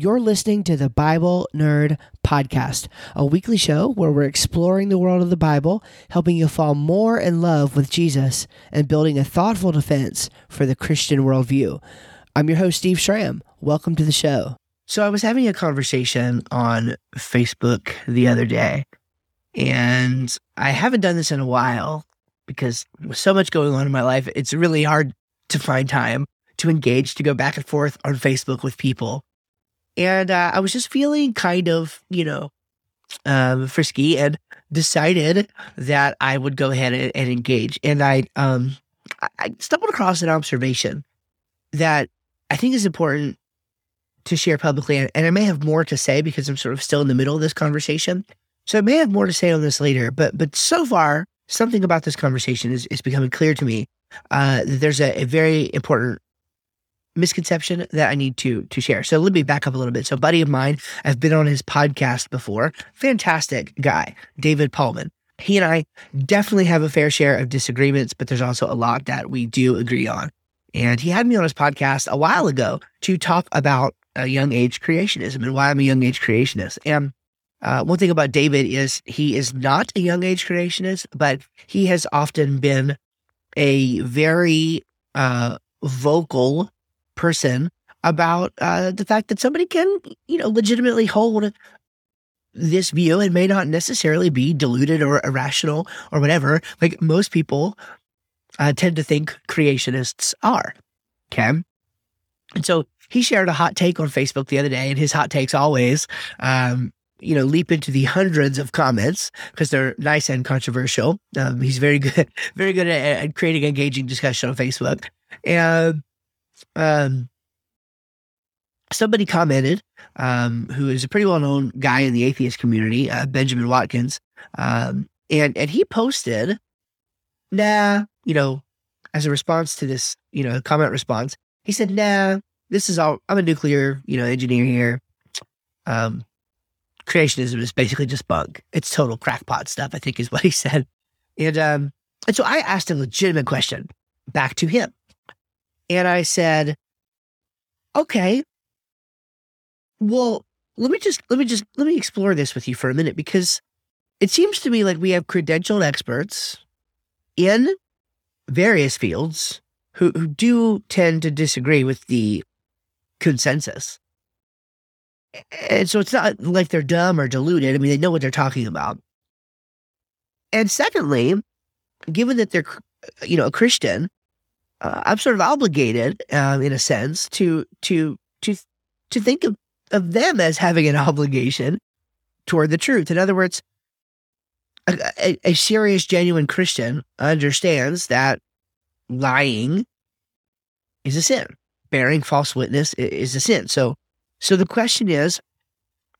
You're listening to the Bible Nerd Podcast, a weekly show where we're exploring the world of the Bible, helping you fall more in love with Jesus, and building a thoughtful defense for the Christian worldview. I'm your host, Steve Schramm. Welcome to the show. So, I was having a conversation on Facebook the other day, and I haven't done this in a while because with so much going on in my life, it's really hard to find time to engage, to go back and forth on Facebook with people. And uh, I was just feeling kind of, you know, um, frisky and decided that I would go ahead and, and engage. And I, um, I stumbled across an observation that I think is important to share publicly. And I may have more to say because I'm sort of still in the middle of this conversation. So I may have more to say on this later. But but so far, something about this conversation is, is becoming clear to me. Uh, that there's a, a very important misconception that I need to to share. So let me back up a little bit. So, buddy of mine, I've been on his podcast before. Fantastic guy, David Paulman. He and I definitely have a fair share of disagreements, but there's also a lot that we do agree on. And he had me on his podcast a while ago to talk about a young age creationism and why I'm a young age creationist. And uh, one thing about David is he is not a young age creationist, but he has often been a very uh, vocal person about uh, the fact that somebody can, you know, legitimately hold this view and may not necessarily be deluded or irrational or whatever. Like most people uh, tend to think creationists are. Okay. And so he shared a hot take on Facebook the other day, and his hot takes always, um, you know, leap into the hundreds of comments because they're nice and controversial. Um, he's very good, very good at, at creating engaging discussion on Facebook. And um, somebody commented, um, who is a pretty well known guy in the atheist community, uh, Benjamin Watkins, um, and and he posted, nah, you know, as a response to this, you know, comment response, he said, nah, this is all. I'm a nuclear, you know, engineer here. Um, creationism is basically just bunk. It's total crackpot stuff. I think is what he said, and um, and so I asked a legitimate question back to him. And I said, okay, well, let me just, let me just, let me explore this with you for a minute because it seems to me like we have credentialed experts in various fields who, who do tend to disagree with the consensus. And so it's not like they're dumb or deluded. I mean, they know what they're talking about. And secondly, given that they're, you know, a Christian, uh, I'm sort of obligated, um, in a sense, to to to to think of, of them as having an obligation toward the truth. In other words, a, a, a serious, genuine Christian understands that lying is a sin, bearing false witness is a sin. So, so the question is,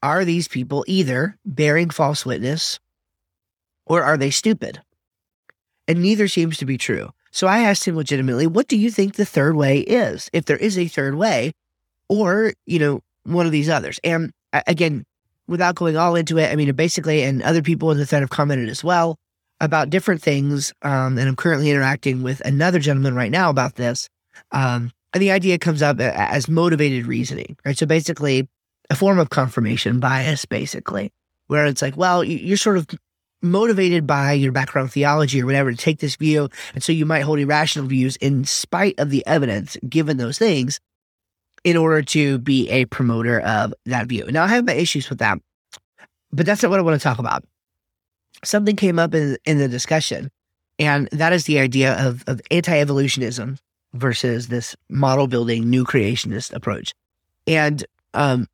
are these people either bearing false witness or are they stupid? And neither seems to be true. So I asked him legitimately, what do you think the third way is? If there is a third way, or, you know, one of these others. And again, without going all into it, I mean, basically, and other people in the thread have commented as well about different things. Um, and I'm currently interacting with another gentleman right now about this. Um, and the idea comes up as motivated reasoning, right? So basically, a form of confirmation bias, basically, where it's like, well, you're sort of motivated by your background theology or whatever to take this view. And so you might hold irrational views in spite of the evidence given those things in order to be a promoter of that view. Now, I have my issues with that, but that's not what I want to talk about. Something came up in, in the discussion, and that is the idea of, of anti evolutionism versus this model building, new creationist approach. And um,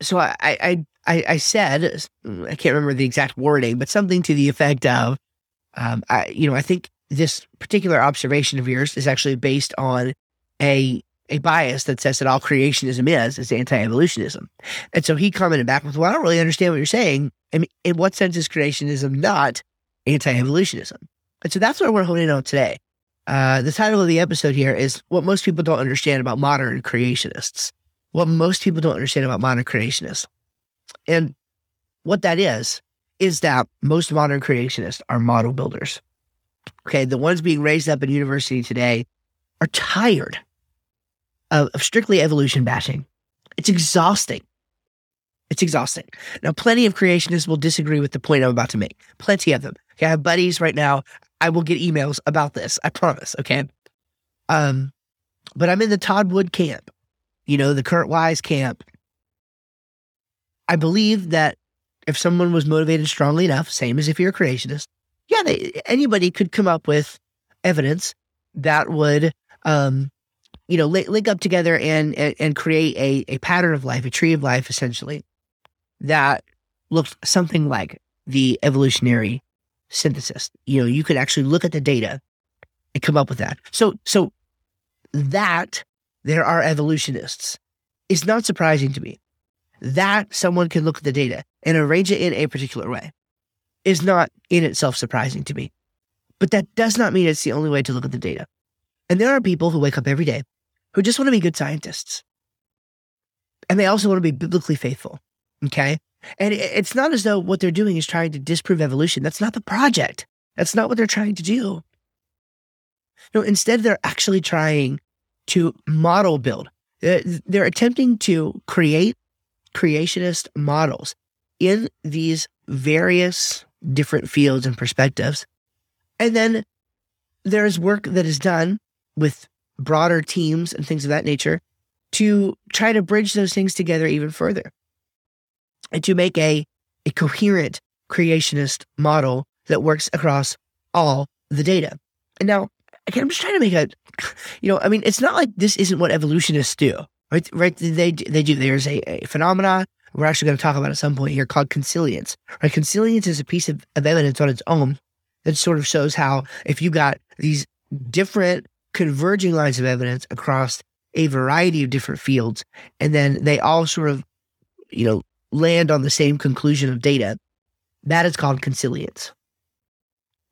so I, I I, I said, I can't remember the exact wording, but something to the effect of, um, I, you know, I think this particular observation of yours is actually based on a a bias that says that all creationism is is anti-evolutionism. And so he commented back with, "Well, I don't really understand what you're saying. I mean, in what sense is creationism not anti-evolutionism?" And so that's what we're honing on today. Uh, the title of the episode here is "What Most People Don't Understand About Modern Creationists." What most people don't understand about modern creationists. And what that is, is that most modern creationists are model builders. Okay. The ones being raised up in university today are tired of, of strictly evolution bashing It's exhausting. It's exhausting. Now, plenty of creationists will disagree with the point I'm about to make. Plenty of them. Okay, I have buddies right now. I will get emails about this. I promise. Okay. Um, but I'm in the Todd Wood camp, you know, the Kurt Wise camp. I believe that if someone was motivated strongly enough, same as if you're a creationist, yeah, they, anybody could come up with evidence that would, um, you know, link, up together and, and, and create a, a pattern of life, a tree of life, essentially, that looked something like the evolutionary synthesis. You know, you could actually look at the data and come up with that. So, so that there are evolutionists is not surprising to me. That someone can look at the data and arrange it in a particular way is not in itself surprising to me. But that does not mean it's the only way to look at the data. And there are people who wake up every day who just want to be good scientists. And they also want to be biblically faithful. Okay. And it's not as though what they're doing is trying to disprove evolution. That's not the project. That's not what they're trying to do. No, instead, they're actually trying to model build. They're attempting to create creationist models in these various different fields and perspectives. And then there's work that is done with broader teams and things of that nature to try to bridge those things together even further and to make a, a coherent creationist model that works across all the data. And now, again, I'm just trying to make a, you know, I mean, it's not like this isn't what evolutionists do, right? Right? They they do. There's a, a phenomena we're actually going to talk about at some point here called consilience. Right? Consilience is a piece of, of evidence on its own that sort of shows how if you got these different converging lines of evidence across a variety of different fields, and then they all sort of, you know, land on the same conclusion of data, that is called consilience.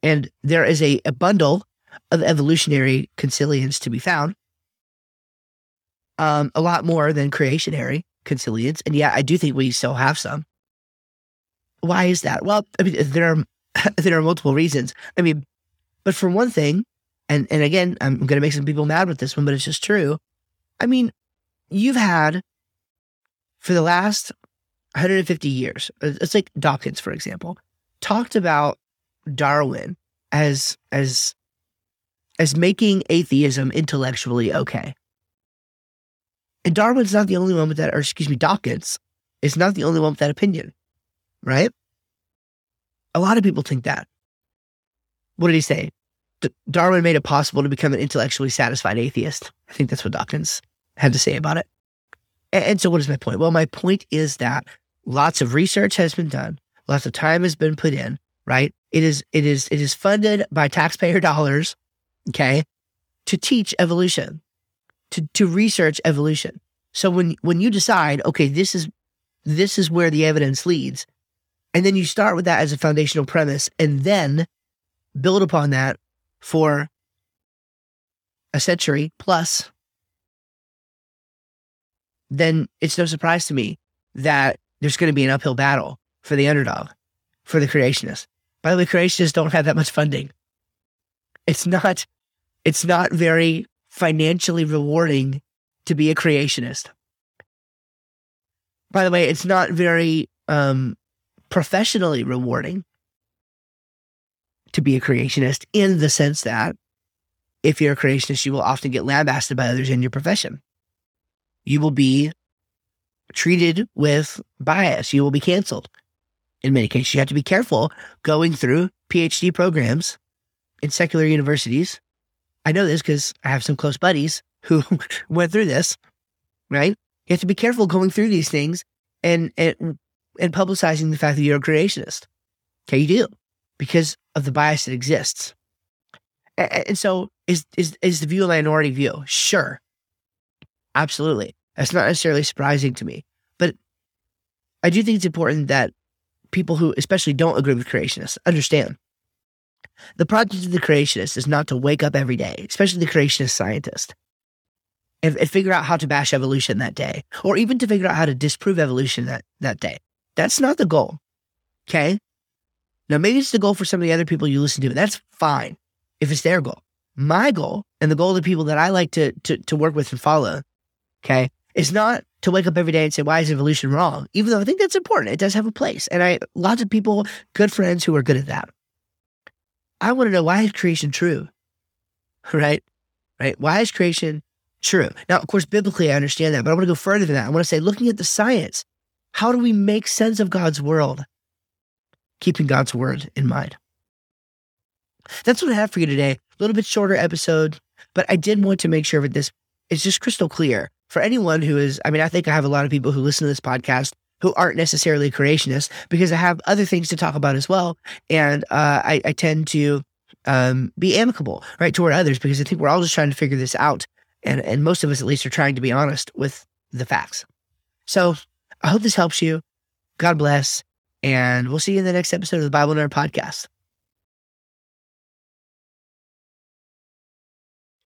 And there is a, a bundle of evolutionary consilience to be found, um, a lot more than creationary consilience. And yeah, I do think we still have some. Why is that? Well, I mean, there are there are multiple reasons. I mean, but for one thing, and and again, I'm going to make some people mad with this one, but it's just true. I mean, you've had for the last 150 years. Uh, it's like Dawkins, for example, talked about Darwin as as as making atheism intellectually okay. And Darwin's not the only one with that, or excuse me, Dawkins is not the only one with that opinion, right? A lot of people think that. What did he say? D- Darwin made it possible to become an intellectually satisfied atheist. I think that's what Dawkins had to say about it. And, and so, what is my point? Well, my point is that lots of research has been done, lots of time has been put in, right? It is it is it is funded by taxpayer dollars, okay, to teach evolution, to to research evolution. So when when you decide, okay, this is this is where the evidence leads, and then you start with that as a foundational premise and then build upon that for a century plus, then it's no surprise to me that there's going to be an uphill battle for the underdog, for the creationists. By the way, creationists don't have that much funding. It's not, it's not very financially rewarding to be a creationist. By the way, it's not very um, professionally rewarding to be a creationist in the sense that if you're a creationist, you will often get lambasted by others in your profession. You will be treated with bias. You will be canceled. In many cases, you have to be careful going through PhD programs in secular universities. I know this because I have some close buddies who went through this, right? You have to be careful going through these things and, and, and publicizing the fact that you're a creationist. Okay, you do because of the bias that exists. And, and so is, is, is the view a minority view? Sure. Absolutely. That's not necessarily surprising to me. But I do think it's important that people who especially don't agree with creationists understand the project of the creationist is not to wake up every day, especially the creationist scientist, and, and, figure out how to bash evolution that day, or even to figure out how to disprove evolution that, that day. That's not the goal. Okay. Now, maybe it's the goal for some of the other people you listen to, and that's fine if it's their goal. My goal and the goal of the people that I like to, to, to work with and follow, okay, is not to wake up every day and say, why is evolution wrong? Even though I think that's important. It does have a place. And I, lots of people, good friends who are good at that. I want to know why is creation true? Right? Right? Why is creation true? Now, of course, biblically, I understand that, but I want to go further than that. I want to say, looking at the science, how do we make sense of God's world? Keeping God's word in mind. That's what I have for you today. A little bit shorter episode, but I did want to make sure that this is just crystal clear for anyone who is. I mean, I think I have a lot of people who listen to this podcast who aren't necessarily creationists because I have other things to talk about as well. And uh, I, I, tend to um, be amicable, right, toward others because I think we're all just trying to figure this out. And, and most of us, at least, are trying to be honest with the facts. So I hope this helps you. God bless. And we'll see you in the next episode of the Bible Nerd Podcast.